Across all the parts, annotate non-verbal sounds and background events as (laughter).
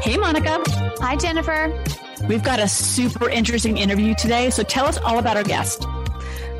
Hey, Monica. Hi, Jennifer. We've got a super interesting interview today, so tell us all about our guest.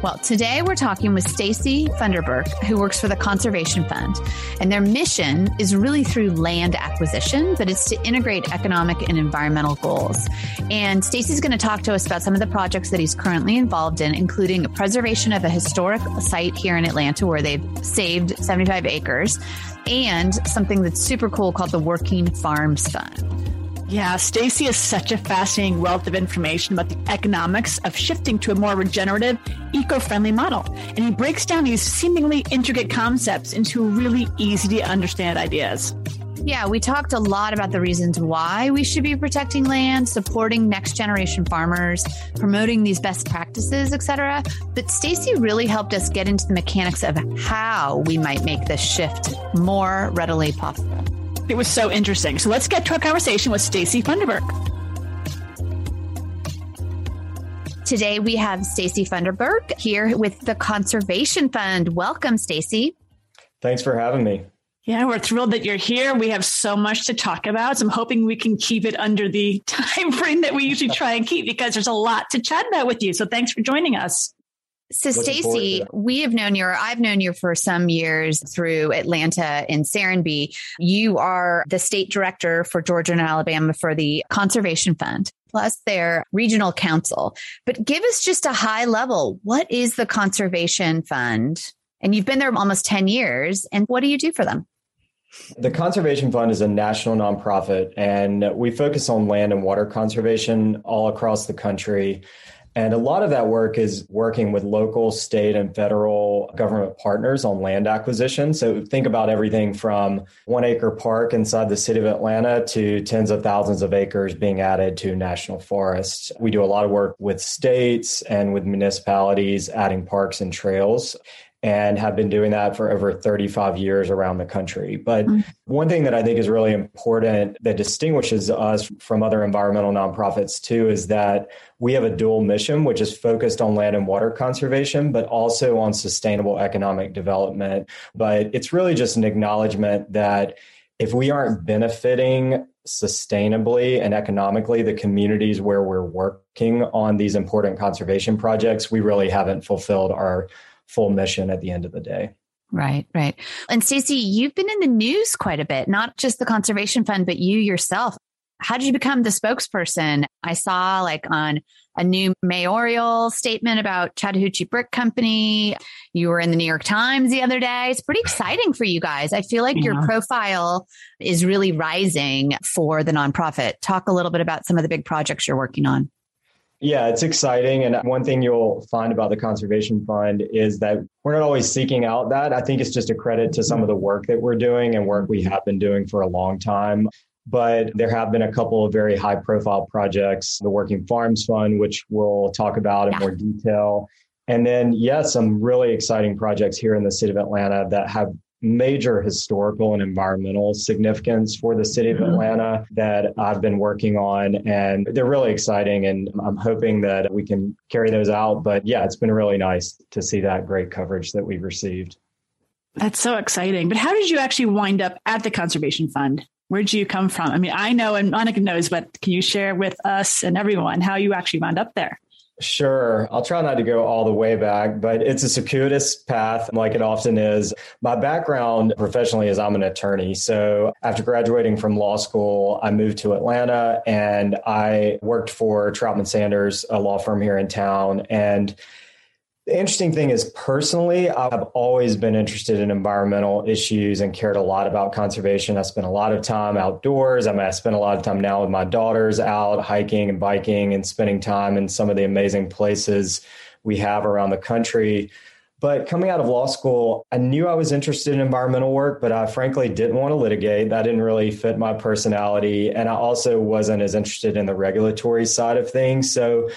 Well, today we're talking with Stacy Funderburke, who works for the Conservation Fund. And their mission is really through land acquisition, but it's to integrate economic and environmental goals. And Stacy's going to talk to us about some of the projects that he's currently involved in, including preservation of a historic site here in Atlanta where they've saved 75 acres and something that's super cool called the Working Farms Fund. Yeah, Stacy is such a fascinating wealth of information about the economics of shifting to a more regenerative, eco-friendly model. And he breaks down these seemingly intricate concepts into really easy to understand ideas. Yeah, we talked a lot about the reasons why we should be protecting land, supporting next generation farmers, promoting these best practices, etc. But Stacy really helped us get into the mechanics of how we might make this shift more readily possible. It was so interesting. So let's get to our conversation with Stacy Funderburke. Today we have Stacy Funderburke here with the Conservation Fund. Welcome, Stacy. Thanks for having me. Yeah, we're thrilled that you're here. We have so much to talk about. So I'm hoping we can keep it under the (laughs) time frame that we usually try and keep because there's a lot to chat about with you. So thanks for joining us. So, Stacy, we have known you, or I've known you for some years through Atlanta and Serenbe. You are the state director for Georgia and Alabama for the Conservation Fund, plus their regional counsel. But give us just a high level. What is the Conservation Fund? And you've been there almost 10 years. And what do you do for them? The Conservation Fund is a national nonprofit, and we focus on land and water conservation all across the country. And a lot of that work is working with local, state, and federal government partners on land acquisition. So think about everything from one acre park inside the city of Atlanta to tens of thousands of acres being added to national forests. We do a lot of work with states and with municipalities adding parks and trails and have been doing that for over 35 years around the country. But mm-hmm. one thing that I think is really important that distinguishes us from other environmental nonprofits too is that we have a dual mission, which is focused on land and water conservation, but also on sustainable economic development. But it's really just an acknowledgement that if we aren't benefiting sustainably and economically the communities where we're working on these important conservation projects, we really haven't fulfilled our full mission at the end of the day. Right, right. And Stacy, you've been in the news quite a bit, not just the Conservation Fund, but you yourself. How did you become the spokesperson? I saw like on a new mayoral statement about Chattahoochee Brick Company. You were in the New York Times the other day. It's pretty exciting for you guys. I feel like yeah. your profile is really rising for the nonprofit. Talk a little bit about some of the big projects you're working on. Yeah, it's exciting. And one thing you'll find about the Conservation Fund is that we're not always seeking out that. I think it's just a credit to some of the work that we're doing and work we have been doing for a long time. But there have been a couple of very high profile projects, the Working Farms Fund, which we'll talk about in yeah. more detail. And then, yes, yeah, some really exciting projects here in the city of Atlanta that have major historical and environmental significance for the city of mm-hmm. Atlanta that I've been working on. And they're really exciting. And I'm hoping that we can carry those out. But yeah, it's been really nice to see that great coverage that we've received. That's so exciting. But how did you actually wind up at the Conservation Fund? Where did you come from? I mean, I know and Monica knows, but can you share with us and everyone how you actually wound up there? Sure. I'll try not to go all the way back, but it's a circuitous path like it often is. My background professionally is I'm an attorney. So after graduating from law school, I moved to Atlanta and I worked for Troutman Sanders, a law firm here in town. And the interesting thing is, personally, I've always been interested in environmental issues and cared a lot about conservation. I spent a lot of time outdoors. I mean, I spend a lot of time now with my daughters out hiking and biking and spending time in some of the amazing places we have around the country. But coming out of law school, I knew I was interested in environmental work, but I frankly didn't want to litigate. That didn't really fit my personality. And I also wasn't as interested in the regulatory side of things. So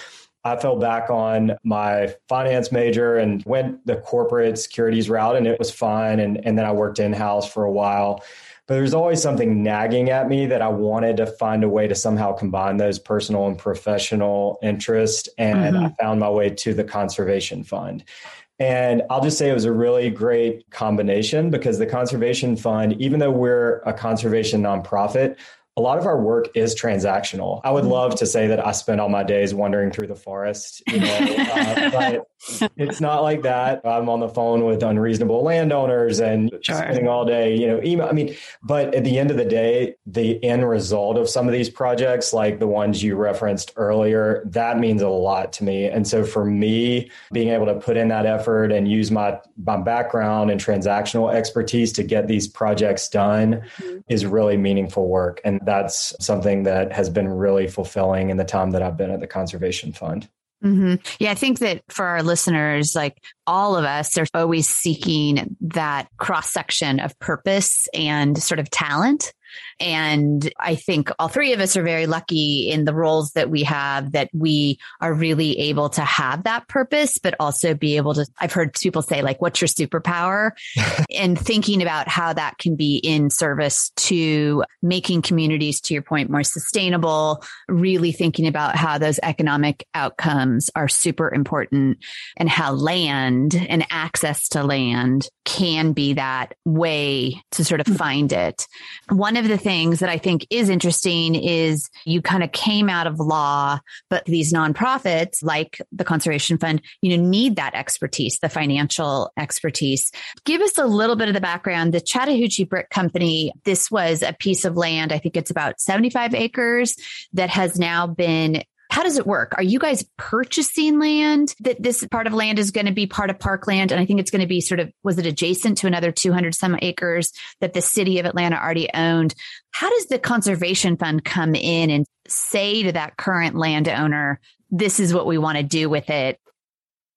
I fell back on my finance major and went the corporate securities route, and it was fine. And, and then I worked in house for a while. But there's always something nagging at me that I wanted to find a way to somehow combine those personal and professional interests. And mm-hmm. I found my way to the Conservation Fund. And I'll just say it was a really great combination because the Conservation Fund, even though we're a conservation nonprofit, a lot of our work is transactional. I would mm-hmm. love to say that I spend all my days wandering through the forest, you know, uh, (laughs) but it's not like that. I'm on the phone with unreasonable landowners and sure. spending all day, you know, email. I mean, but at the end of the day, the end result of some of these projects, like the ones you referenced earlier, that means a lot to me. And so for me, being able to put in that effort and use my my background and transactional expertise to get these projects done mm-hmm. is really meaningful work. And that's something that has been really fulfilling in the time that I've been at the Conservation Fund. Mm-hmm. Yeah, I think that for our listeners, like all of us are always seeking that cross section of purpose and sort of talent. And I think all three of us are very lucky in the roles that we have that we are really able to have that purpose, but also be able to. I've heard people say, like, what's your superpower? (laughs) and thinking about how that can be in service to making communities, to your point, more sustainable, really thinking about how those economic outcomes are super important and how land and access to land can be that way to sort of mm. find it. One of the things that I think is interesting is you kind of came out of law, but these nonprofits like the Conservation Fund, you know, need that expertise, the financial expertise. Give us a little bit of the background. The Chattahoochee Brick Company, this was a piece of land, I think it's about 75 acres that has now been how does it work? Are you guys purchasing land that this part of land is going to be part of parkland? And I think it's going to be sort of, was it adjacent to another 200 some acres that the city of Atlanta already owned? How does the conservation fund come in and say to that current landowner, this is what we want to do with it?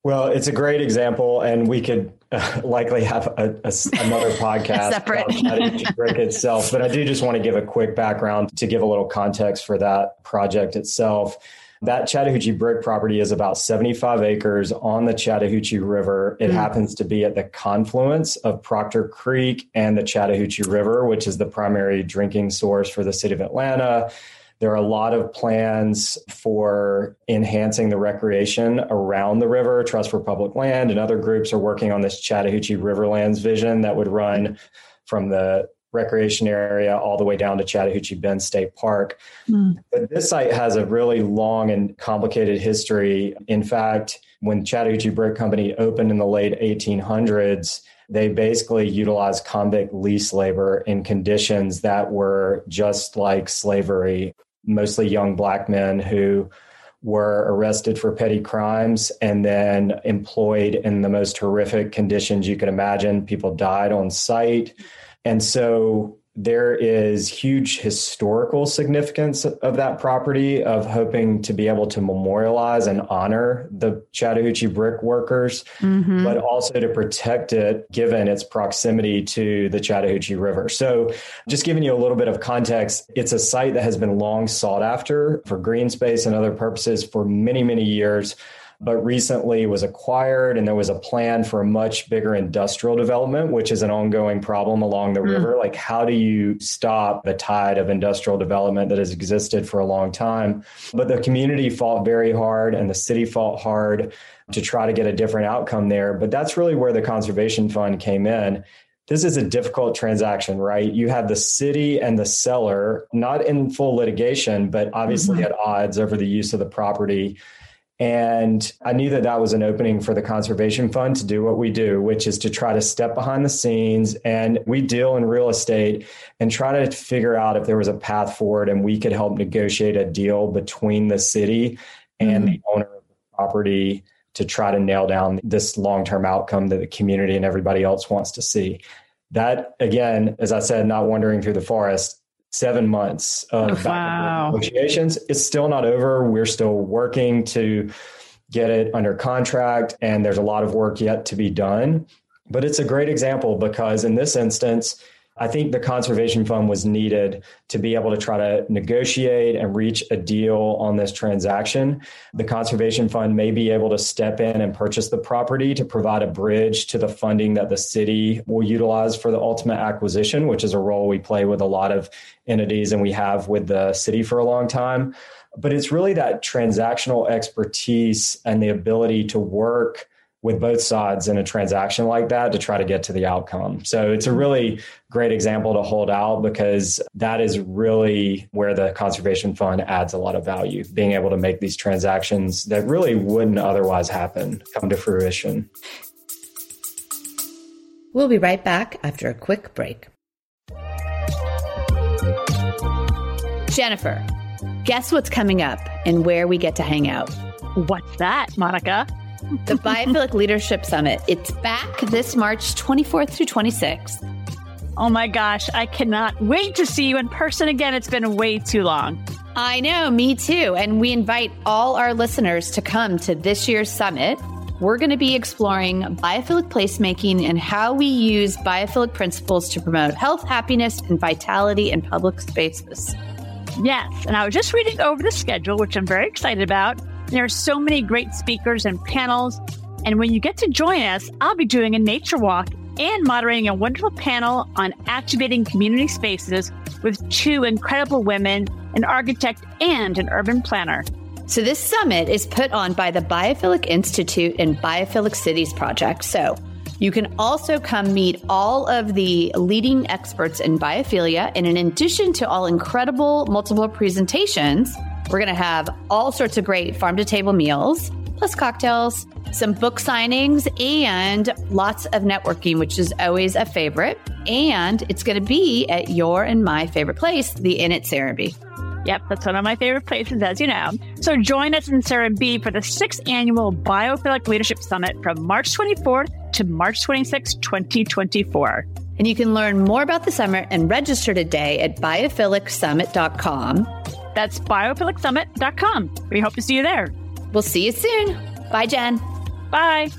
Well, it's a great example, and we could uh, (laughs) likely have a, a, another (laughs) podcast separate brick itself. But I do just want to give a quick background to give a little context for that project itself. That Chattahoochee brick property is about 75 acres on the Chattahoochee River. It mm happens to be at the confluence of Proctor Creek and the Chattahoochee River, which is the primary drinking source for the city of Atlanta. There are a lot of plans for enhancing the recreation around the river. Trust for Public Land and other groups are working on this Chattahoochee Riverlands vision that would run from the recreation area all the way down to Chattahoochee Bend State Park. Mm. But this site has a really long and complicated history. In fact, when Chattahoochee Brick Company opened in the late 1800s, they basically utilized convict lease labor in conditions that were just like slavery, mostly young black men who were arrested for petty crimes and then employed in the most horrific conditions you could imagine. People died on site. And so there is huge historical significance of that property of hoping to be able to memorialize and honor the Chattahoochee brick workers, mm-hmm. but also to protect it given its proximity to the Chattahoochee River. So just giving you a little bit of context, it's a site that has been long sought after for green space and other purposes for many, many years but recently was acquired and there was a plan for a much bigger industrial development which is an ongoing problem along the mm. river like how do you stop the tide of industrial development that has existed for a long time but the community fought very hard and the city fought hard to try to get a different outcome there but that's really where the conservation fund came in this is a difficult transaction, right? You have the city and the seller not in full litigation, but obviously mm-hmm. at odds over the use of the property. And I knew that that was an opening for the Conservation Fund to do what we do, which is to try to step behind the scenes. And we deal in real estate and try to figure out if there was a path forward and we could help negotiate a deal between the city and mm-hmm. the owner of the property to try to nail down this long term outcome that the community and everybody else wants to see. That, again, as I said, not wandering through the forest, seven months of oh, wow. negotiations. It's still not over. We're still working to get it under contract, and there's a lot of work yet to be done. But it's a great example because in this instance, I think the conservation fund was needed to be able to try to negotiate and reach a deal on this transaction. The conservation fund may be able to step in and purchase the property to provide a bridge to the funding that the city will utilize for the ultimate acquisition, which is a role we play with a lot of entities and we have with the city for a long time. But it's really that transactional expertise and the ability to work with both sides in a transaction like that to try to get to the outcome. So it's a really great example to hold out because that is really where the conservation fund adds a lot of value, being able to make these transactions that really wouldn't otherwise happen come to fruition. We'll be right back after a quick break. Jennifer, guess what's coming up and where we get to hang out? What's that, Monica? the Biophilic Leadership Summit. It's back this March 24th through 26th. Oh my gosh, I cannot wait to see you in person again. It's been way too long. I know, me too. And we invite all our listeners to come to this year's summit. We're going to be exploring biophilic placemaking and how we use biophilic principles to promote health, happiness, and vitality in public spaces. Yes, and I was just reading over the schedule, which I'm very excited about. There are so many great speakers and panels. And when you get to join us, I'll be doing a nature walk and moderating a wonderful panel on activating community spaces with two incredible women, an architect and an urban planner. So, this summit is put on by the Biophilic Institute and Biophilic Cities Project. So, you can also come meet all of the leading experts in biophilia. And in addition to all incredible multiple presentations, we're going to have all sorts of great farm to table meals, plus cocktails, some book signings, and lots of networking, which is always a favorite. And it's going to be at your and my favorite place, the Inn at Serenbe. Yep, that's one of my favorite places, as you know. So join us in Serenbe for the sixth annual Biophilic Leadership Summit from March 24th to March 26, 2024. And you can learn more about the summit and register today at biophilic.summit.com. That's biophilic.summit.com. We hope to see you there. We'll see you soon. Bye, Jen. Bye.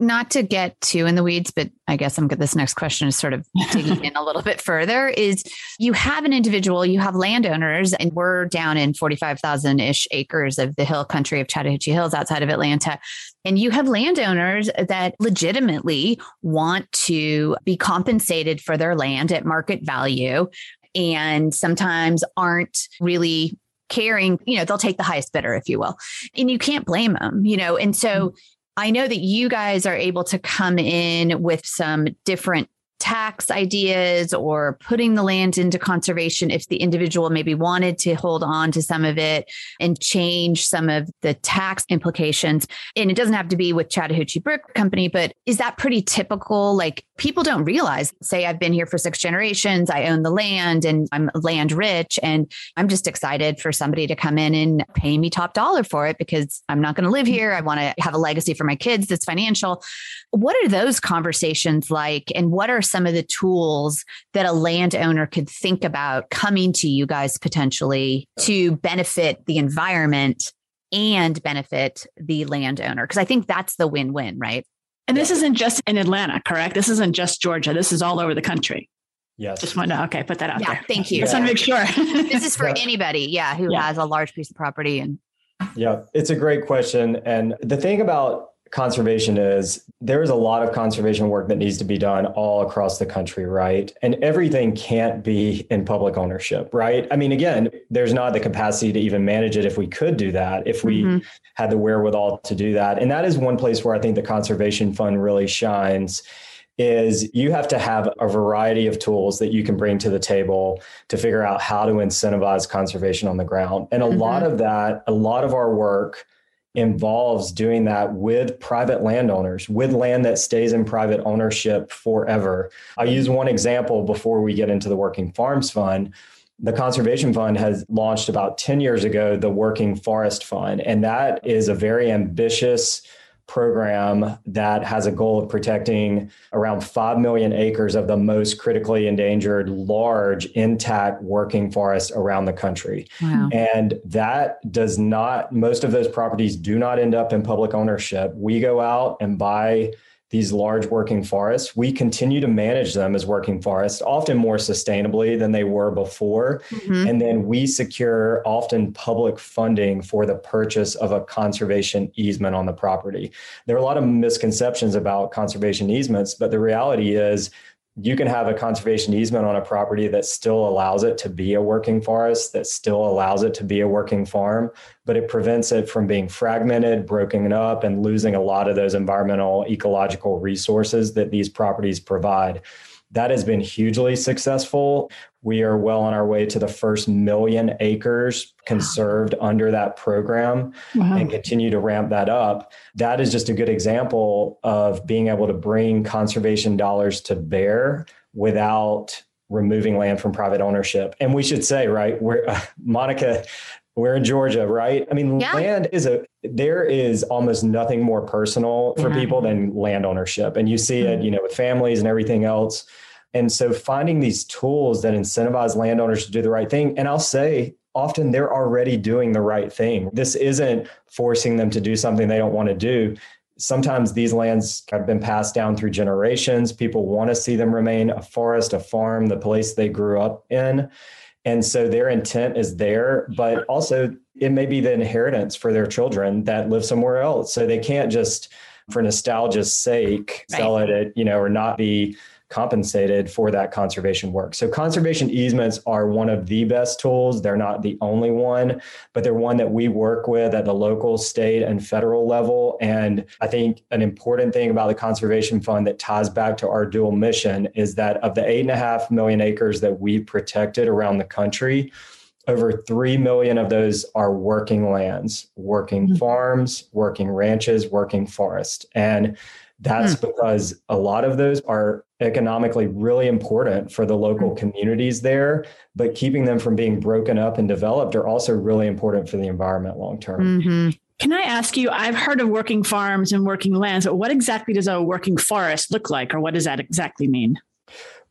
not to get too in the weeds, but I guess I'm good. this next question is sort of (laughs) digging in a little bit further. Is you have an individual, you have landowners, and we're down in 45,000 ish acres of the hill country of Chattahoochee Hills outside of Atlanta. And you have landowners that legitimately want to be compensated for their land at market value and sometimes aren't really caring, you know, they'll take the highest bidder, if you will. And you can't blame them, you know. And so mm-hmm. I know that you guys are able to come in with some different tax ideas or putting the land into conservation if the individual maybe wanted to hold on to some of it and change some of the tax implications. And it doesn't have to be with Chattahoochee Brick Company, but is that pretty typical? Like people don't realize, say, I've been here for six generations, I own the land and I'm land rich, and I'm just excited for somebody to come in and pay me top dollar for it because I'm not going to live here. I want to have a legacy for my kids that's financial. What are those conversations like? And what are some of the tools that a landowner could think about coming to you guys potentially to benefit the environment and benefit the landowner? Because I think that's the win win, right? And this isn't just in Atlanta, correct? This isn't just Georgia. This is all over the country. Yes. Just want to, okay, put that out yeah, there. Thank you. Just want to make sure. this is for (laughs) yeah. anybody, yeah, who yeah. has a large piece of property and yeah, it's a great question. And the thing about conservation is there's a lot of conservation work that needs to be done all across the country, right? And everything can't be in public ownership, right? I mean, again, there's not the capacity to even manage it if we could do that, if we mm-hmm. had the wherewithal to do that. And that is one place where I think the conservation fund really shines is you have to have a variety of tools that you can bring to the table to figure out how to incentivize conservation on the ground. And a mm-hmm. lot of that, a lot of our work involves doing that with private landowners, with land that stays in private ownership forever. I'll use one example before we get into the Working Farms Fund. The Conservation Fund has launched about 10 years ago the Working Forest Fund, and that is a very ambitious program that has a goal of protecting around 5 million acres of the most critically endangered large intact working forests around the country. Wow. And that does not, most of those properties do not end up in public ownership. We go out and buy these large working forests, we continue to manage them as working forests, often more sustainably than they were before. Mm-hmm. And then we secure often public funding for the purchase of a conservation easement on the property. There are a lot of misconceptions about conservation easements, but the reality is you can have a conservation easement on a property that still allows it to be a working forest, that still allows it to be a working farm, but it prevents it from being fragmented, broken up, and losing a lot of those environmental ecological resources that these properties provide. That has been hugely successful. We are well on our way to the first million acres conserved wow. under that program wow. and continue to ramp that up. That is just a good example of being able to bring conservation dollars to bear without removing land from private ownership. And we should say, right, we're uh, (laughs) Monica we're in Georgia, right? I mean, yeah. land is a there is almost nothing more personal for yeah. people than land ownership. And you see it, mm-hmm. you know, with families and everything else. And so finding these tools that incentivize landowners to do the right thing. And I'll say often they're already doing the right thing. This isn't forcing them to do something they don't want to do. Sometimes these lands have been passed down through generations. People want to see them remain a forest, a farm, the place they grew up in. And so their intent is there, but also it may be the inheritance for their children that live somewhere else. So they can't just, for nostalgia's sake, right. sell it at, you know, or not be compensated for that conservation work. So conservation easements are one of the best tools. They're not the only one, but they're one that we work with at the local, state, and federal level. And I think an important thing about the Conservation Fund that ties back to our dual mission is that of the eight and a half million acres that we've protected around the country, over 3 million of those are working lands, working mm-hmm. farms, working ranches, working forests. And that's hmm. because a lot of those are economically really important for the local hmm. communities there, but keeping them from being broken up and developed are also really important for the environment long term. Mm-hmm. Can I ask you? I've heard of working farms and working lands, but what exactly does a working forest look like, or what does that exactly mean?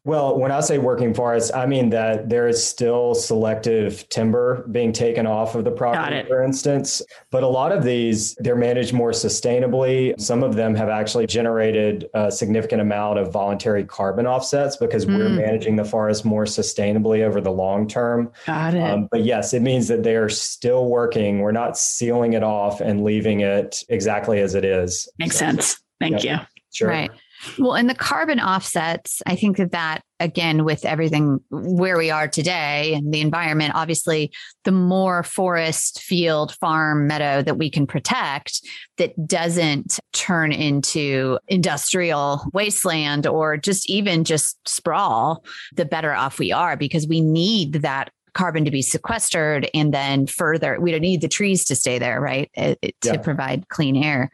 Well, when I say working forests, I mean that there is still selective timber being taken off of the property, for instance. But a lot of these, they're managed more sustainably. Some of them have actually generated a significant amount of voluntary carbon offsets because mm. we're managing the forest more sustainably over the long term. Got it. Um, but yes, it means that they are still working. We're not sealing it off and leaving it exactly as it is. Makes so, sense. Thank you. Sure. Right. Well, and the carbon offsets, I think that that again, with everything where we are today and the environment, obviously, the more forest, field, farm, meadow that we can protect that doesn't turn into industrial wasteland or just even just sprawl, the better off we are because we need that carbon to be sequestered and then further we don't need the trees to stay there right eh, eh, it, it, yeah. to provide clean air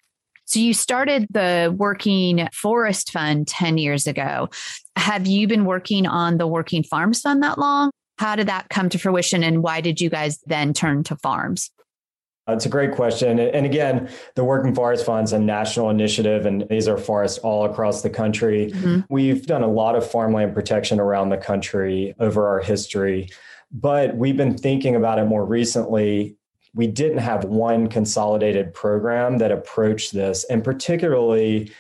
so you started the Working Forest Fund 10 years ago. Have you been working on the Working Farms Fund that long? How did that come to fruition and why did you guys then turn to farms? It's a great question. And again, the Working Forest Fund is a national initiative, and these are forests all across the country. Mm-hmm. We've done a lot of farmland protection around the country over our history, but we've been thinking about it more recently we didn't have one consolidated program that approached this, and particularly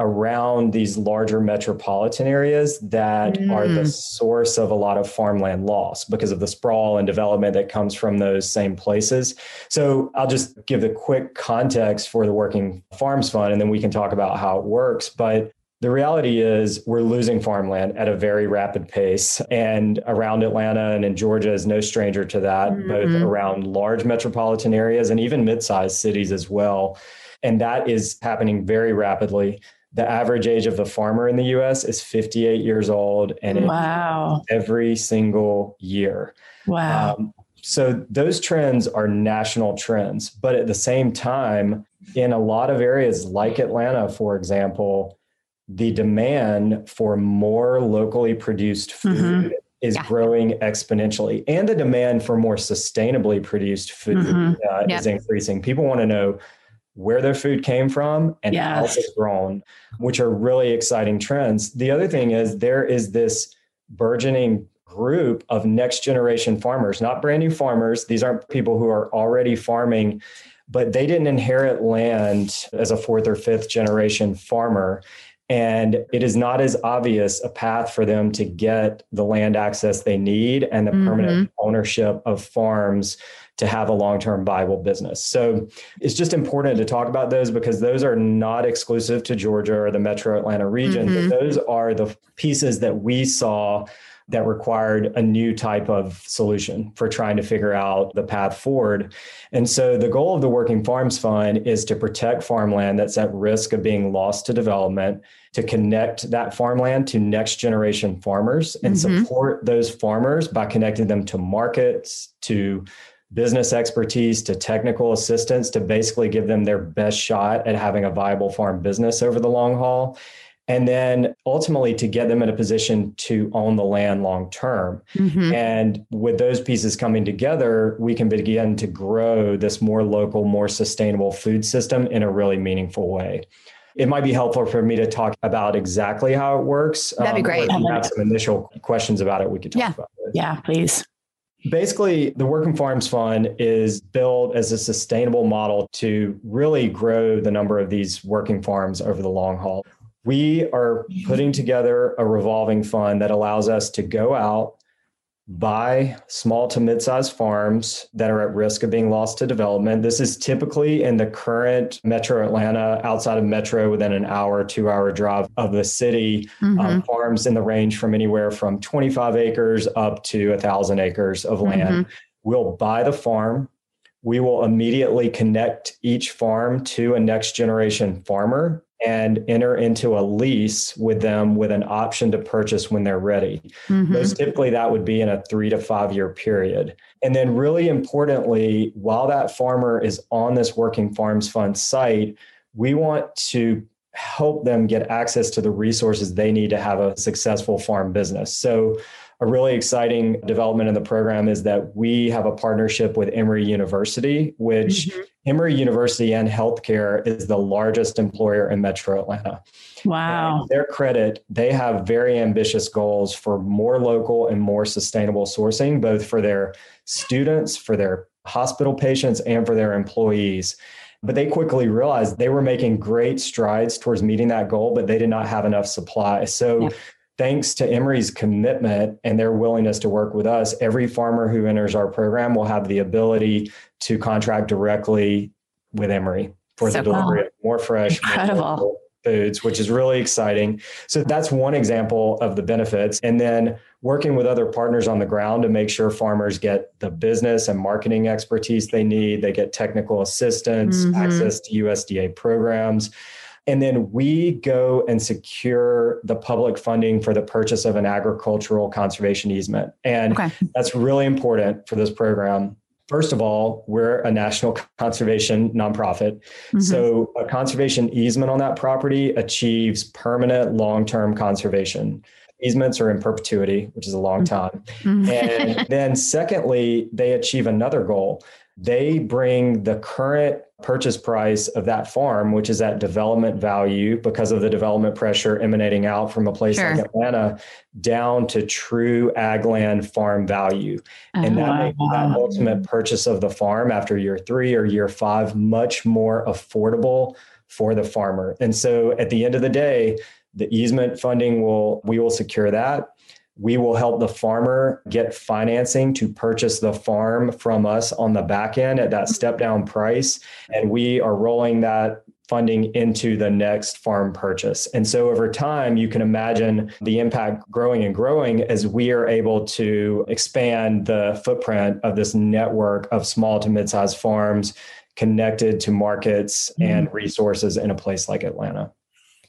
around these larger metropolitan areas that mm. are the mm. source of a lot of farmland loss because of the sprawl and development that comes from those same places. So I'll just give the quick context for the Working Farms Fund and then we can talk about how it works. But the reality is, we're losing farmland at a very rapid pace. And around Atlanta and in Georgia is no stranger to that, mm-hmm. both around large metropolitan areas and even mid sized cities as well. And that is happening very rapidly. The average age of the farmer in the US is 58 years old, and wow. every single year. Wow. Um, so those trends are national trends. But at the same time, in a lot of areas like Atlanta, for example, the demand for more locally produced food mm-hmm. is yeah. growing exponentially and the demand for more sustainably produced food mm-hmm. uh, yep. is increasing people want to know where their food came from and yes. how it's grown which are really exciting trends the other thing is there is this burgeoning group of next generation farmers not brand new farmers these aren't people who are already farming but they didn't inherit land as a fourth or fifth generation farmer And it is not as obvious a path for them to get the land access they need and the mm-hmm. permanent ownership of farms to have a long term viable business. So it's just important to talk about those because those are not exclusive to Georgia or the metro Atlanta region, mm-hmm. but those are the pieces that we saw that required a new type of solution for trying to figure out the path forward. And so the goal of the Working Farms Fund is to protect farmland that's at risk of being lost to development, to connect that farmland to next generation farmers and mm-hmm. support those farmers by connecting them to markets, to business expertise to technical assistance to basically give them their best shot at having a viable farm business over the long haul and then ultimately to get them in a position to own the land long term. Mm-hmm. And with those pieces coming together, we can begin to grow this more local, more sustainable food system in a really meaningful way. It might be helpful for me to talk about exactly how it works. That'd be um, great. You have some initial questions about it, we could talk yeah. about it. Yeah, please. Basically, the Working Farms Fund is built as a sustainable model to really grow the number of these working farms over the long haul. We are putting together a revolving fund that allows us to go out, buy small to mid-sized farms that are at risk of being lost to development. This is typically in the current Metro Atlanta, outside of Metro, within an hour, two-hour drive of the city. Um, mm-hmm. Um, farms in the range from anywhere from 25 acres up to a thousand acres of land. Mm-hmm. We'll buy the farm. We will immediately connect each farm to a next generation farmer and enter into a lease with them with an option to purchase when they're ready. Mm-hmm. Most typically, that would be in a three to five year period. And then, really importantly, while that farmer is on this Working Farms Fund site, we want to help them get access to the resources they need to have a successful farm business. So, a really exciting development in the program is that we have a partnership with Emory University, which mm-hmm. Emory University and healthcare is the largest employer in Metro Atlanta. Wow. And their credit, they have very ambitious goals for more local and more sustainable sourcing, both for their students, for their hospital patients, and for their employees. But they quickly realized they were making great strides towards meeting that goal, but they did not have enough supply. So yeah thanks to Emory's commitment and their willingness to work with us, every farmer who enters our program will have the ability to contract directly with Emory for so the delivery cool. of more fresh, incredible foods, which is really exciting. So that's one example of the benefits. And then working with other partners on the ground to make sure farmers get the business and marketing expertise they need, they get technical assistance, mm-hmm. access to USDA programs. And then we go and secure the public funding for the purchase of an agricultural conservation easement. And okay. that's really important for this program. First of all, we're a national conservation nonprofit. Mm-hmm. So, a conservation easement on that property achieves permanent long term conservation. Easements are in perpetuity, which is a long time. Mm-hmm. and then, secondly, they achieve another goal they bring the current purchase price of that farm, which is at development value because of the development pressure emanating out from a place sure. like Atlanta, down to true ag land farm value. Uh-huh. And that makes that ultimate purchase of the farm after year three or year five much more affordable for the farmer. And so at the end of the day, the easement funding will we will secure that we will help the farmer get financing to purchase the farm from us on the back end at that step down price. And we are rolling that funding into the next farm purchase. And so over time, you can imagine the impact growing and growing as we are able to expand the footprint of this network of small to mid sized farms connected to markets mm-hmm. and resources in a place like Atlanta.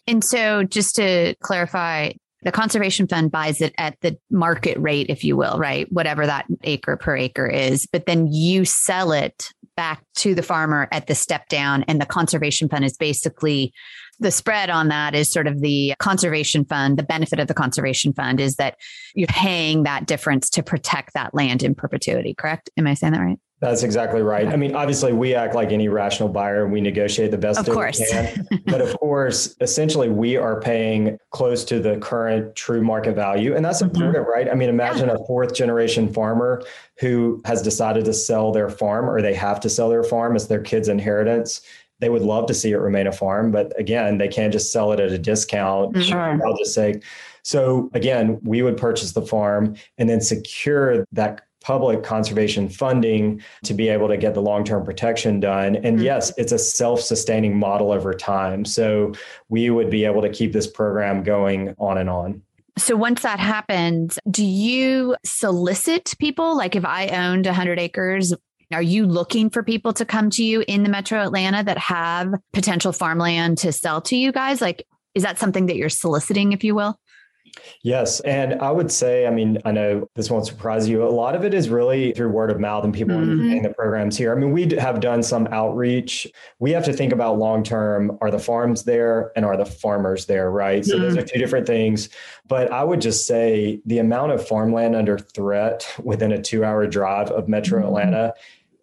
And so, just to clarify, the conservation fund buys it at the market rate, if you will, right? Whatever that acre per acre is. But then you sell it back to the farmer at the step down. And the conservation fund is basically the spread on that is sort of the conservation fund. The benefit of the conservation fund is that you're paying that difference to protect that land in perpetuity, correct? Am I saying that right? That's exactly right. I mean, obviously, we act like any rational buyer and we negotiate the best of course. we can. but of course, essentially, we are paying close to the current true market value. And that's mm-hmm. important, right? I mean, imagine yeah. a fourth generation farmer who has decided to sell their farm or they have to sell their farm as their kid's inheritance they would love to see it remain a farm, but again, they can't just sell it at a discount. Mm-hmm. Sure. I'll just say. So again, we would purchase the farm and then secure that public conservation funding to be able to get the long-term protection done and mm-hmm. yes it's a self-sustaining model over time so we would be able to keep this program going on and on so once that happens do you solicit people like if i owned 100 acres are you looking for people to come to you in the metro Atlanta that have potential farmland to sell to you guys? Like, is that something that you're soliciting, if you will? Yes. And I would say, I mean, I know this won't surprise you. A lot of it is really through word of mouth and people mm-hmm. in the programs here. I mean, we have done some outreach. We have to think about long term are the farms there and are the farmers there, right? So mm-hmm. those are two different things. But I would just say the amount of farmland under threat within a two hour drive of Metro mm-hmm. Atlanta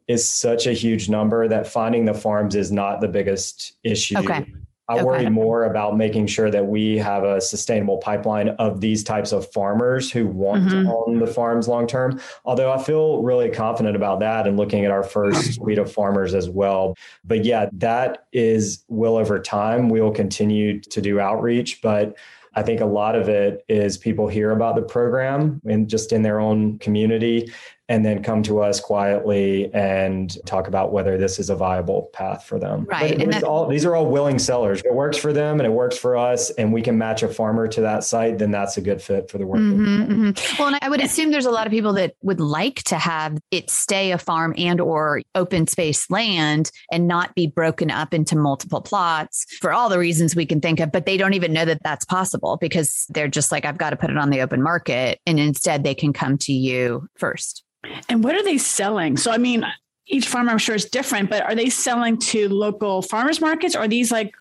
is such a huge number that finding the farms is not the biggest issue. Okay. I okay. worry more about making sure that we have a sustainable pipeline of these types of farmers who want mm-hmm. to own the farms long term. Although I feel really confident about that and looking at our first suite of farmers as well. But yeah, that is will over time. We will continue to do outreach, but I think a lot of it is people hear about the program and just in their own community and then come to us quietly and talk about whether this is a viable path for them. Right. and all, these are all willing sellers. If it works for them and it works for us and we can match a farmer to that site, then that's a good fit for the work. Mm-hmm, mm-hmm. Well, and I would assume there's a lot of people that would like to have it stay a farm and or open space land and not be broken up into multiple plots for all the reasons we can think of, but they don't even know that that's possible because they're just like, I've got to put it on the open market. And instead they can come to you first. And what are they selling? So, I mean, each farmer I'm sure is different, but are they selling to local farmers markets or are these like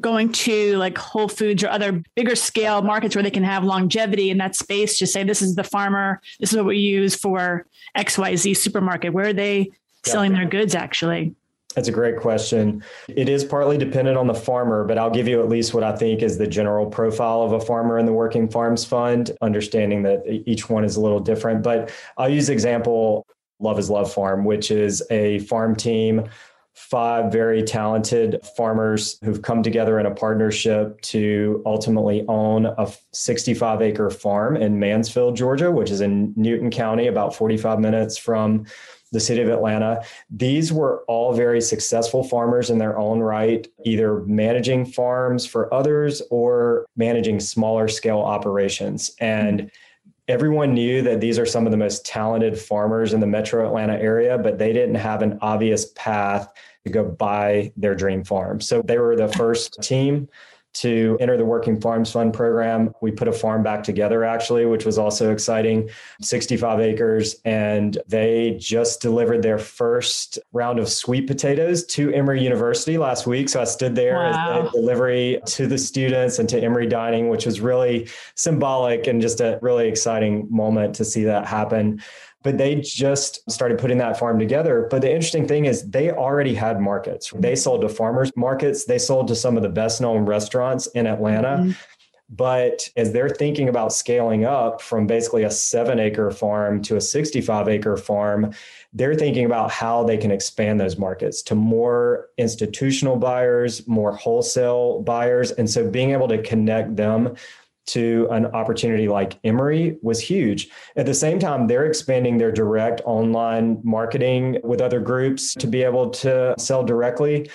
going to like Whole Foods or other bigger scale markets where they can have longevity in that space? Just say, this is the farmer, this is what we use for XYZ supermarket. Where are they selling their goods actually? That's a great question. It is partly dependent on the farmer, but I'll give you at least what I think is the general profile of a farmer in the Working Farms Fund, understanding that each one is a little different. But I'll use example Love is Love Farm, which is a farm team, five very talented farmers who've come together in a partnership to ultimately own a 65 acre farm in Mansfield, Georgia, which is in Newton County, about 45 minutes from the city of Atlanta. These were all very successful farmers in their own right, either managing farms for others or managing smaller scale operations. And everyone knew that these are some of the most talented farmers in the metro Atlanta area, but they didn't have an obvious path to go buy their dream farm. So they were the first team to enter the Working Farms Fund program. We put a farm back together, actually, which was also exciting 65 acres. And they just delivered their first round of sweet potatoes to Emory University last week. So I stood there wow. as a delivery to the students and to Emory Dining, which was really symbolic and just a really exciting moment to see that happen but they just started putting that farm together. But the interesting thing is they already had markets. They sold to farmers markets, they sold to some of the best known restaurants in Atlanta. Mm-hmm. But as they're thinking about scaling up from basically a seven acre farm to a 65 acre farm, they're thinking about how they can expand those markets to more institutional buyers, more wholesale buyers. And so being able to connect them to an opportunity like Emory was huge. At the same time, they're expanding their direct online marketing with other groups to be able to sell directly.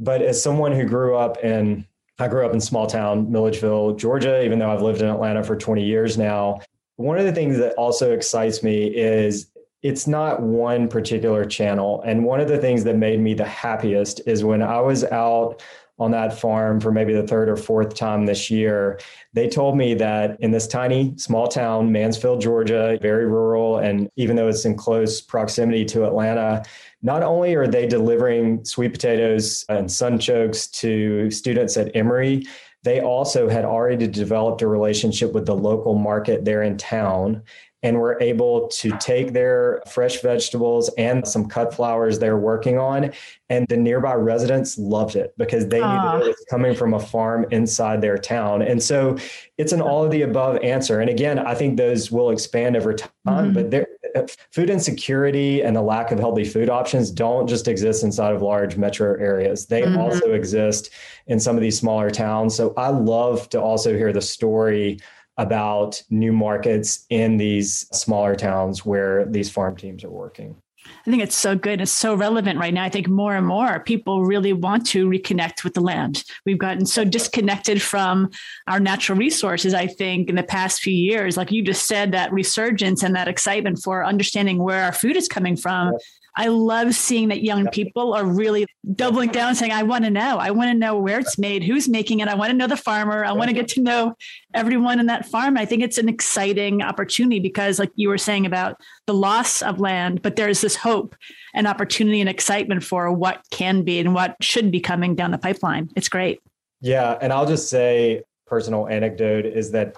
But as someone who grew up in I grew up in small town Milledgeville, Georgia, even though I've lived in Atlanta for 20 years now. One of the things that also excites me is it's not one particular channel. And one of the things that made me the happiest is when I was out on that farm for maybe the third or fourth time this year. They told me that in this tiny small town, Mansfield, Georgia, very rural, and even though it's in close proximity to Atlanta, not only are they delivering sweet potatoes and sunchokes to students at Emory, they also had already developed a relationship with the local market there in town and we were able to take their fresh vegetables and some cut flowers they're working on. And the nearby residents loved it because they knew that it was coming from a farm inside their town. And so it's an all of the above answer. And again, I think those will expand over time, mm-hmm. but there, food insecurity and the lack of healthy food options don't just exist inside of large metro areas. They mm-hmm. also exist in some of these smaller towns. So I love to also hear the story about new markets in these smaller towns where these farm teams are working. I think it's so good. It's so relevant right now. I think more and more people really want to reconnect with the land. We've gotten so disconnected from our natural resources, I think, in the past few years. Like you just said, that resurgence and that excitement for understanding where our food is coming from. I love seeing that young people are really doubling down saying, I want to know. I want to know where it's made, who's making it. I want to know the farmer. I want to get to know everyone in that farm. I think it's an exciting opportunity because, like you were saying about the loss of land, but there's this hope and opportunity and excitement for what can be and what should be coming down the pipeline. It's great. Yeah. And I'll just say, personal anecdote is that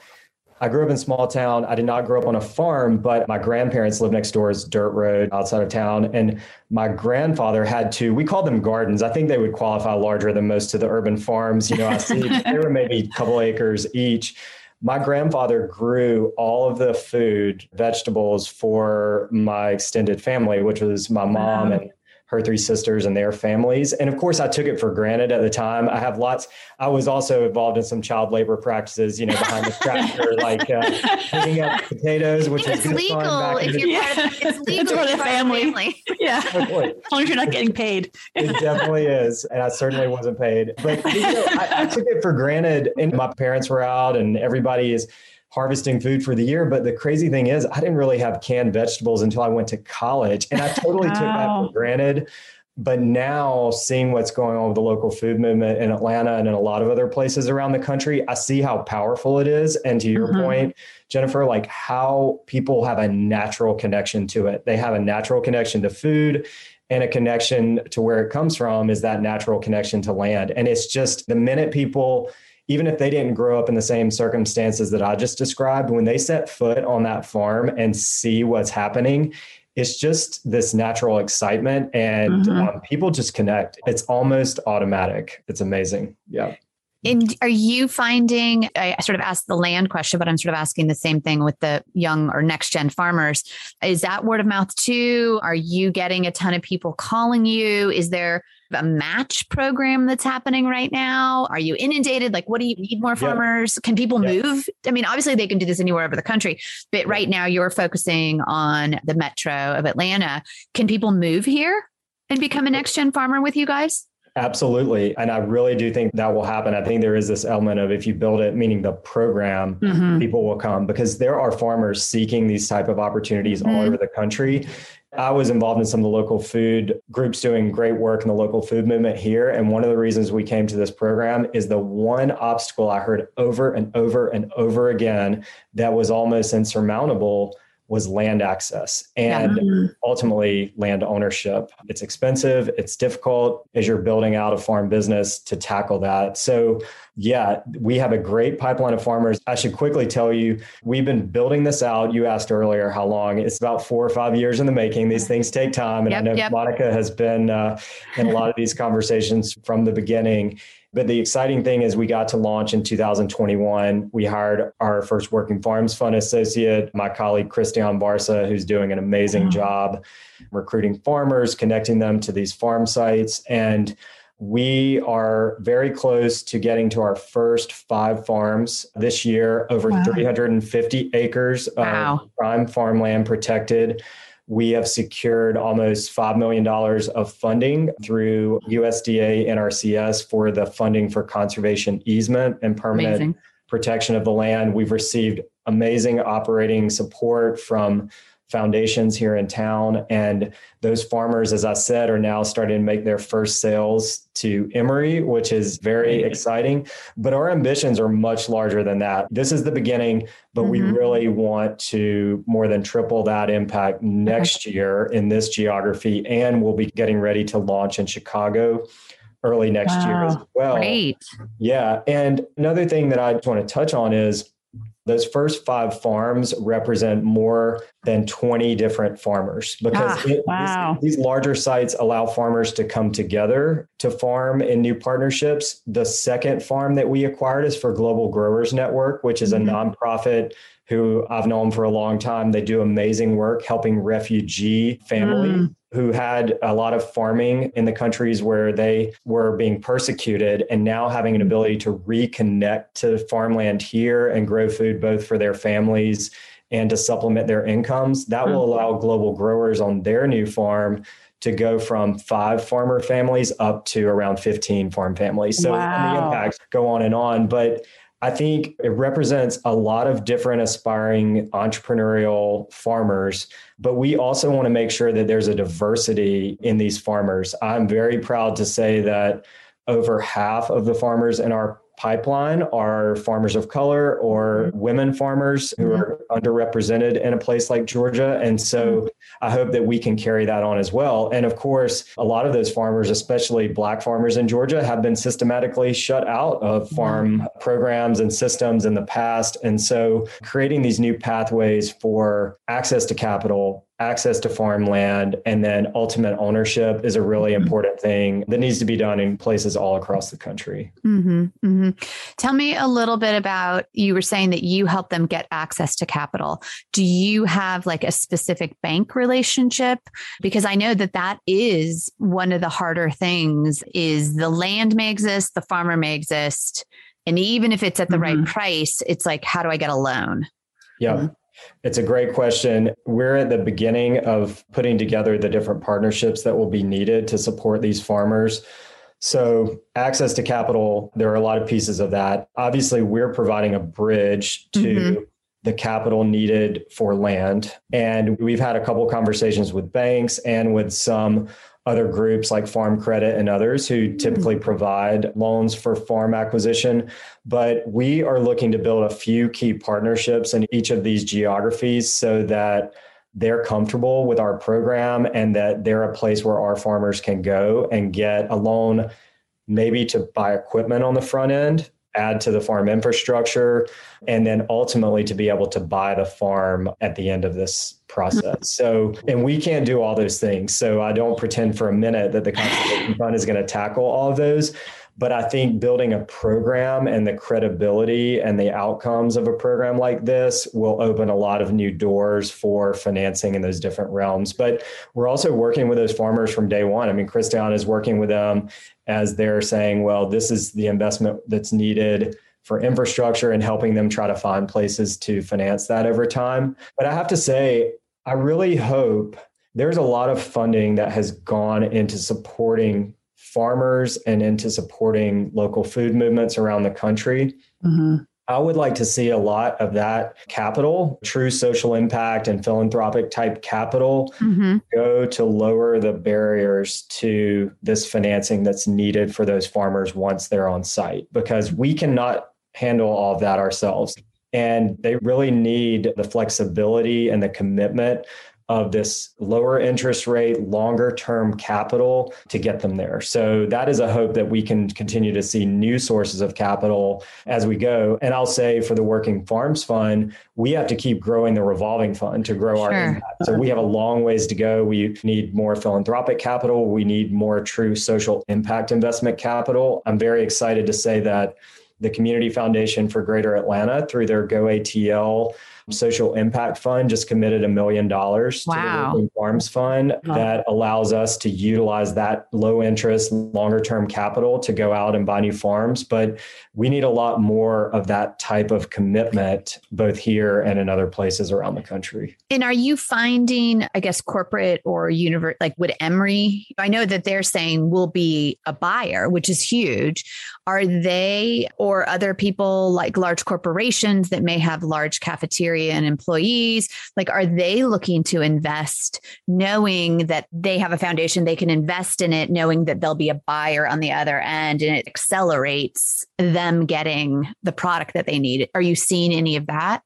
I grew up in small town. I did not grow up on a farm, but my grandparents lived next door. It's dirt road outside of town. And my grandfather had to, we called them gardens. I think they would qualify larger than most of the urban farms. You know, I see (laughs) they were maybe a couple acres each. My grandfather grew all of the food, vegetables for my extended family, which was my mom wow. and her three sisters and their families. And of course, I took it for granted at the time. I have lots. I was also involved in some child labor practices, you know, behind the tractor, (laughs) like uh, picking up potatoes, which is legal if you're yeah. part of, it's (laughs) legal it's for the family. family. (laughs) Yeah, as long as you're not getting paid. it definitely is, and I certainly wasn't paid. But you know, I, I took it for granted, and my parents were out, and everybody is harvesting food for the year. But the crazy thing is, I didn't really have canned vegetables until I went to college. And I totally wow. took that for granted. But now, seeing what's going on with the local food movement in Atlanta and in a lot of other places around the country, I see how powerful it is. And to your mm-hmm. point, Jennifer, like how people have a natural connection to it. They have a natural connection to food and a connection to where it comes from is that natural connection to land. And it's just the minute people, even if they didn't grow up in the same circumstances that I just described, when they set foot on that farm and see what's happening, it's just this natural excitement and mm-hmm. um, people just connect. It's almost automatic. It's amazing. Yeah. And are you finding, I sort of asked the land question, but I'm sort of asking the same thing with the young or next gen farmers. Is that word of mouth too? Are you getting a ton of people calling you? Is there a match program that's happening right now? Are you inundated? Like, what do you need more farmers? Yeah. Can people yeah. move? I mean, obviously they can do this anywhere over the country, but right now you're focusing on the metro of Atlanta. Can people move here and become a next gen farmer with you guys? Absolutely. And I really do think that will happen. I think there is this element of if you build it, meaning the program, mm-hmm. people will come because there are farmers seeking these type of opportunities mm-hmm. all over the country. I was involved in some of the local food groups doing great work in the local food movement here. And one of the reasons we came to this program is the one obstacle I heard over and over and over again that was almost insurmountable was land access and yeah. ultimately land ownership. It's expensive, it's difficult as you're building out a farm business to tackle that. So, yeah, we have a great pipeline of farmers. I should quickly tell you, we've been building this out. You asked earlier how long. It's about four or five years in the making. These things take time. And yep, I know yep. Monica has been uh, in a lot of these conversations from the beginning. But the exciting thing is we got to launch in 2021. We hired our first working farms fund associate, my colleague Christian Barsa, who's doing an amazing wow. job recruiting farmers, connecting them to these farm sites. And we are very close to getting to our first five farms this year, over wow. 350 acres wow. of prime farmland protected we have secured almost $5 million of funding through USDA NRCS for the funding for conservation easement and permanent amazing. protection of the land. We've received amazing operating support from foundations here in town. And those farmers, as I said, are now starting to make their first sales to Emory, which is very exciting. But our ambitions are much larger than that. This is the beginning, but mm-hmm. we really want to more than triple that impact next okay. year in this geography. And we'll be getting ready to launch in Chicago early next wow. year as well. Great. Yeah. And another thing that I just want to touch on is those first five farms represent more than 20 different farmers because ah, it, wow. these, these, larger sites allow farmers to come together to farm in new partnerships. The second farm that we acquired is for Global Growers Network, which is mm-hmm. a nonprofit who I've known for a long time. They do amazing work helping refugee families. Mm who had a lot of farming in the countries where they were being persecuted and now having an ability to reconnect to farmland here and grow food both for their families and to supplement their incomes. That will mm-hmm. allow global growers on their new farm to go from five farmer families up to around 15 farm families. So wow. the impacts go on and on. But I think it represents a lot of different aspiring entrepreneurial farmers, but we also want to make sure that there's a diversity in these farmers. I'm very proud to say that over half of the farmers in our pipeline are farmers of color or mm-hmm. women farmers who mm-hmm. are underrepresented in a place like Georgia. And so mm-hmm. I hope that we can carry that on as well. And of course, a lot of those farmers, especially black farmers in Georgia, have been systematically shut out of farm programs and systems in the past. And so creating these new pathways for access to capital, access to farmland and then ultimate ownership is a really mm-hmm. important thing that needs to be done in places all across the country. Mm-hmm, mm-hmm. Tell me a little bit about you were saying that you help them get access to capital. Do you have like a specific bank relationship? Because I know that that is one of the harder things is the land may exist, the farmer may exist. And even if it's at the right mm-hmm. price, it's like, how do I get a loan? Yeah. It's a great question. We're at the beginning of putting together the different partnerships that will be needed to support these farmers. So, access to capital, there are a lot of pieces of that. Obviously, we're providing a bridge to mm-hmm. the capital needed for land. And we've had a couple conversations with banks and with some other groups like Farm Credit and others who typically mm-hmm. provide loans for farm acquisition. But we are looking to build a few key partnerships in each of these geographies so that they're comfortable with our program and that they're a place where our farmers can go and get a loan, maybe to buy equipment on the front end add to the farm infrastructure, and then ultimately to be able to buy the farm at the end of this process. So, and we can't do all those things. So I don't pretend for a minute that the conservation fund is going to tackle all of those. But I think building a program and the credibility and the outcomes of a program like this will open a lot of new doors for financing in those different realms. But we're also working with those farmers from day one. I mean, Christian is working with them as they're saying, well, this is the investment that's needed for infrastructure and helping them try to find places to finance that over time. But I have to say, I really hope there's a lot of funding that has gone into supporting farmers and into supporting local food movements around the country. Mm-hmm. I would like to see a lot of that capital, true social impact and philanthropic type capital, mm-hmm. go to lower the barriers to this financing that's needed for those farmers once they're on site, because we cannot handle all of that ourselves. And they really need the flexibility and the commitment of this lower interest rate, longer term capital to get them there. So that is a hope that we can continue to see new sources of capital as we go. And I'll say for the Working Farms Fund, we have to keep growing the revolving fund to grow sure. our impact. So we have a long ways to go. We need more philanthropic capital. We need more true social impact investment capital. I'm very excited to say that the Community Foundation for Greater Atlanta through their Go ATL social impact fund just committed a million dollars to the Working Farms Fund that allows us to utilize that low interest, longer term capital to go out and buy new farms. But we need a lot more of that type of commitment, both here and in other places around the country. And are you finding, I guess, corporate or universe, like would Emory, I know that they're saying we'll be a buyer, which is huge. Are they or other people like large corporations that may have large cafeterias? And employees like are they looking to invest knowing that they have a foundation they can invest in it knowing that there'll be a buyer on the other end and it accelerates them getting the product that they need? Are you seeing any of that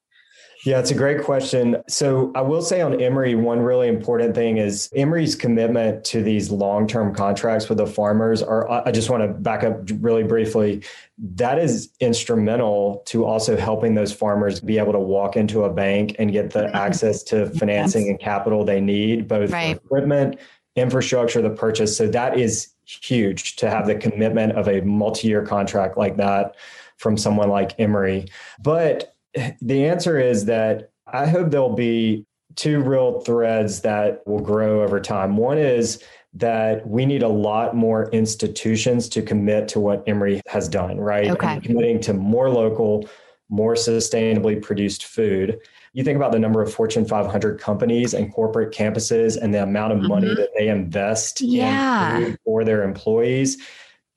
Yeah, it's a great question. So I will say on Emory, one really important thing is Emory's commitment to these long-term contracts with the farmers are I just want to back up really briefly. That is instrumental to also helping those farmers be able to walk into a bank and get the mm-hmm. access to financing and capital they need, both right. for equipment, infrastructure, the purchase. So that is huge to have the commitment of a multi-year contract like that from someone like Emory. But the answer is that I hope there'll be two real threads that will grow over time. One is that we need a lot more institutions to commit to what Emory has done, right? Okay. Committing to more local, more sustainably produced food. You think about the number of Fortune 500 companies and corporate campuses and the amount of money mm-hmm. that they invest yeah. for their employees.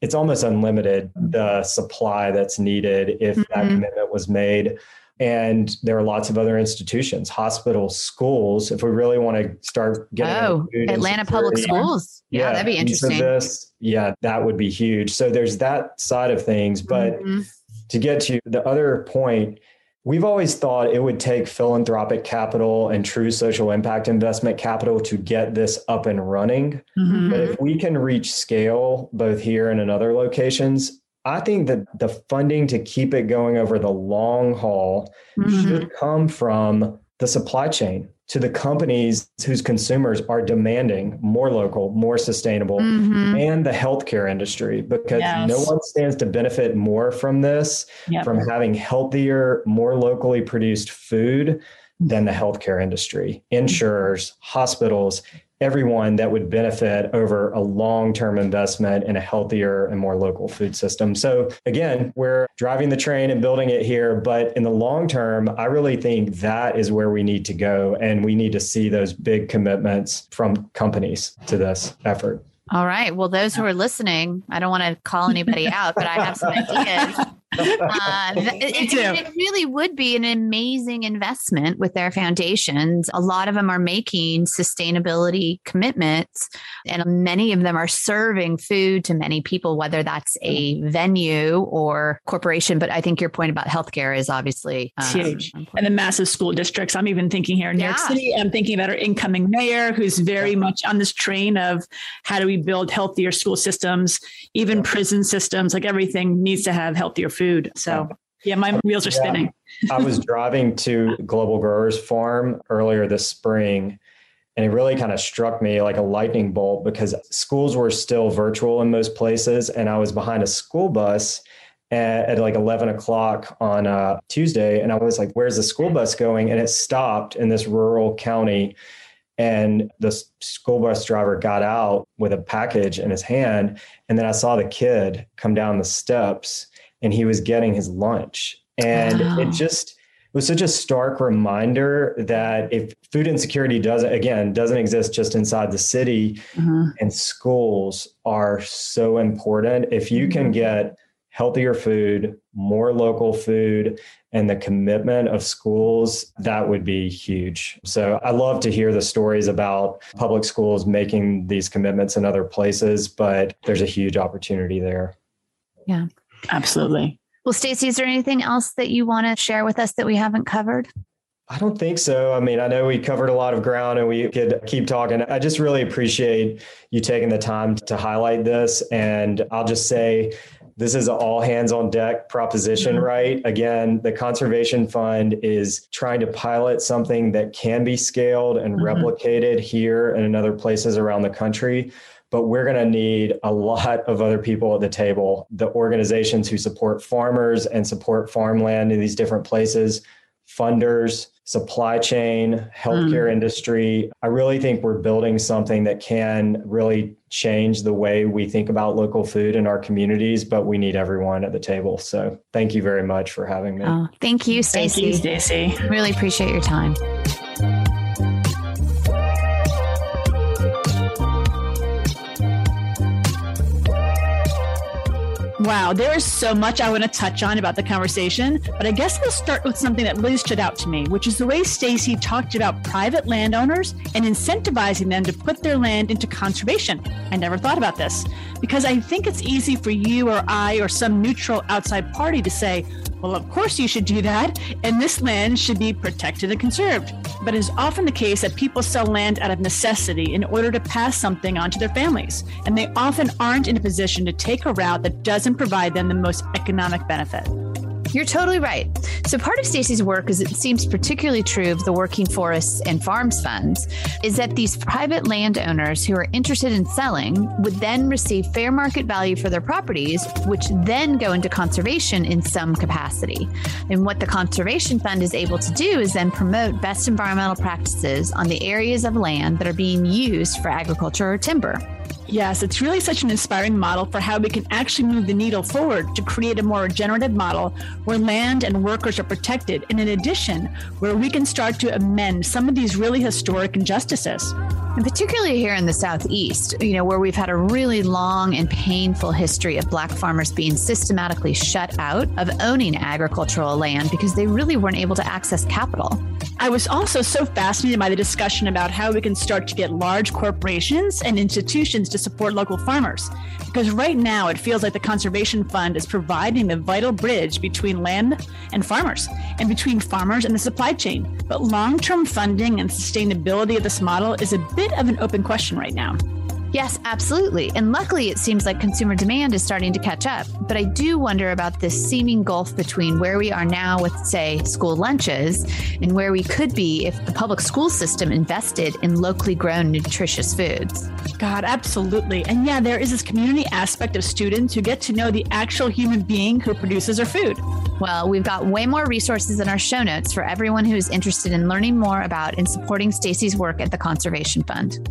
It's almost unlimited the supply that's needed if mm-hmm. that commitment was made. And there are lots of other institutions, hospitals, schools. If we really want to start getting oh, Atlanta public schools, yeah, yeah, that'd be interesting. This, yeah, that would be huge. So there's that side of things. But mm-hmm. to get to the other point, we've always thought it would take philanthropic capital and true social impact investment capital to get this up and running. Mm-hmm. But if we can reach scale both here and in other locations, I think that the funding to keep it going over the long haul mm-hmm. should come from the supply chain to the companies whose consumers are demanding more local, more sustainable, mm-hmm. and the healthcare industry, because yes. no one stands to benefit more from this, yep. from having healthier, more locally produced food than the healthcare industry, insurers, hospitals, everyone that would benefit over a long-term investment in a healthier and more local food system. So again, we're driving the train and building it here, but in the long term, I really think that is where we need to go and we need to see those big commitments from companies to this effort. All right. Well, those who are listening, I don't want to call anybody out, but I have some (laughs) ideas. Uh, (laughs) it, it, really would be an amazing investment with their foundations. A lot of them are making sustainability commitments, and many of them are serving food to many people, whether that's a venue or corporation. But I think your point about healthcare is obviously um, huge. Important. And the massive school districts. I'm even thinking here in New yeah. York City, I'm thinking about our incoming mayor, who's very much on this train of how do we build healthier school systems, even prison systems, like everything needs to have healthier food. So yeah, my um, wheels are spinning. (laughs) I was driving to Global Growers Farm earlier this spring. And it really kind of struck me like a lightning bolt because schools were still virtual in most places. And I was behind a school bus at, at like 11 o'clock on a Tuesday. And I was like, where's the school bus going? And it stopped in this rural county. And the school bus driver got out with a package in his hand. And then I saw the kid come down the steps and he was getting his lunch. And wow. it just it was such a stark reminder that if food insecurity doesn't again doesn't exist just inside the city mm-hmm. and schools are so important. If you can mm-hmm. get healthier food, more local food, and the commitment of schools, that would be huge. So I love to hear the stories about public schools making these commitments in other places, but there's a huge opportunity there. Yeah. Absolutely. Well, Stacy, is there anything else that you want to share with us that we haven't covered? I don't think so. I mean, I know we covered a lot of ground and we could keep talking. I just really appreciate you taking the time to highlight this. And I'll just say, this is an all hands on deck proposition, mm-hmm. right? Again, the Conservation Fund is trying to pilot something that can be scaled and mm-hmm. replicated here and in other places around the country but we're going to need a lot of other people at the table. The organizations who support farmers and support farmland in these different places funders supply chain healthcare mm. industry. I really think we're building something that can really change the way we think about local food in our communities but we need everyone at the table. So thank you very much for having me. Oh, thank you stacy thank you stacy. Really appreciate your time Wow, there is so much I want to touch on about the conversation, but I guess we'll start with something that really stood out to me, which is the way Stacy talked about private landowners and incentivizing them to put their land into conservation. I never thought about this because I think it's easy for you or I or some neutral outside party to say, Well, of course you should do that, and this land should be protected and conserved. But it is often the case that people sell land out of necessity in order to pass something on to their families, and they often aren't in a position to take a route that doesn't provide them the most economic benefit. You're totally right. So part of Stacy's work, as it seems particularly true of the Working Forests and Farms funds, is that these private landowners who are interested in selling would then receive fair market value for their properties, which then go into conservation in some capacity. And what the Conservation Fund is able to do is then promote best environmental practices on the areas of land that are being used for agriculture or timber. Yes, it's really such an inspiring model for how we can actually move the needle forward to create a more regenerative model where land and workers are protected, and in addition, where we can start to amend some of these really historic injustices. And particularly here in the Southeast, you know, where we've had a really long and painful history of black farmers being systematically shut out of owning agricultural land because they really weren't able to access capital. I was also so fascinated by the discussion about how we can start to get large corporations and institutions to support local farmers. Because right now it feels like the Conservation Fund is providing the vital bridge between land and farmers and between farmers and the supply chain. But long term funding and sustainability of this model is a bit of an open question right now. Yes, absolutely. And luckily, it seems like consumer demand is starting to catch up. But I do wonder about this seeming gulf between where we are now with, say, school lunches and where we could be if the public school system invested in locally grown nutritious foods. God, absolutely. And yeah, there is this community aspect of students who get to know the actual human being who produces their food. Well, we've got way more resources in our show notes for everyone who is interested in learning more about and supporting Stacy's work at the Conservation Fund.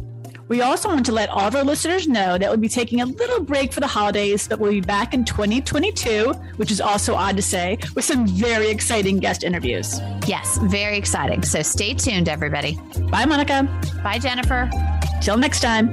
We also want to let all of our listeners know that we'll be taking a little break for the holidays, but we'll be back in 2022, which is also odd to say, with some very exciting guest interviews. Yes, very exciting. So stay tuned, everybody. Bye, Monica. Bye, Jennifer. Till next time.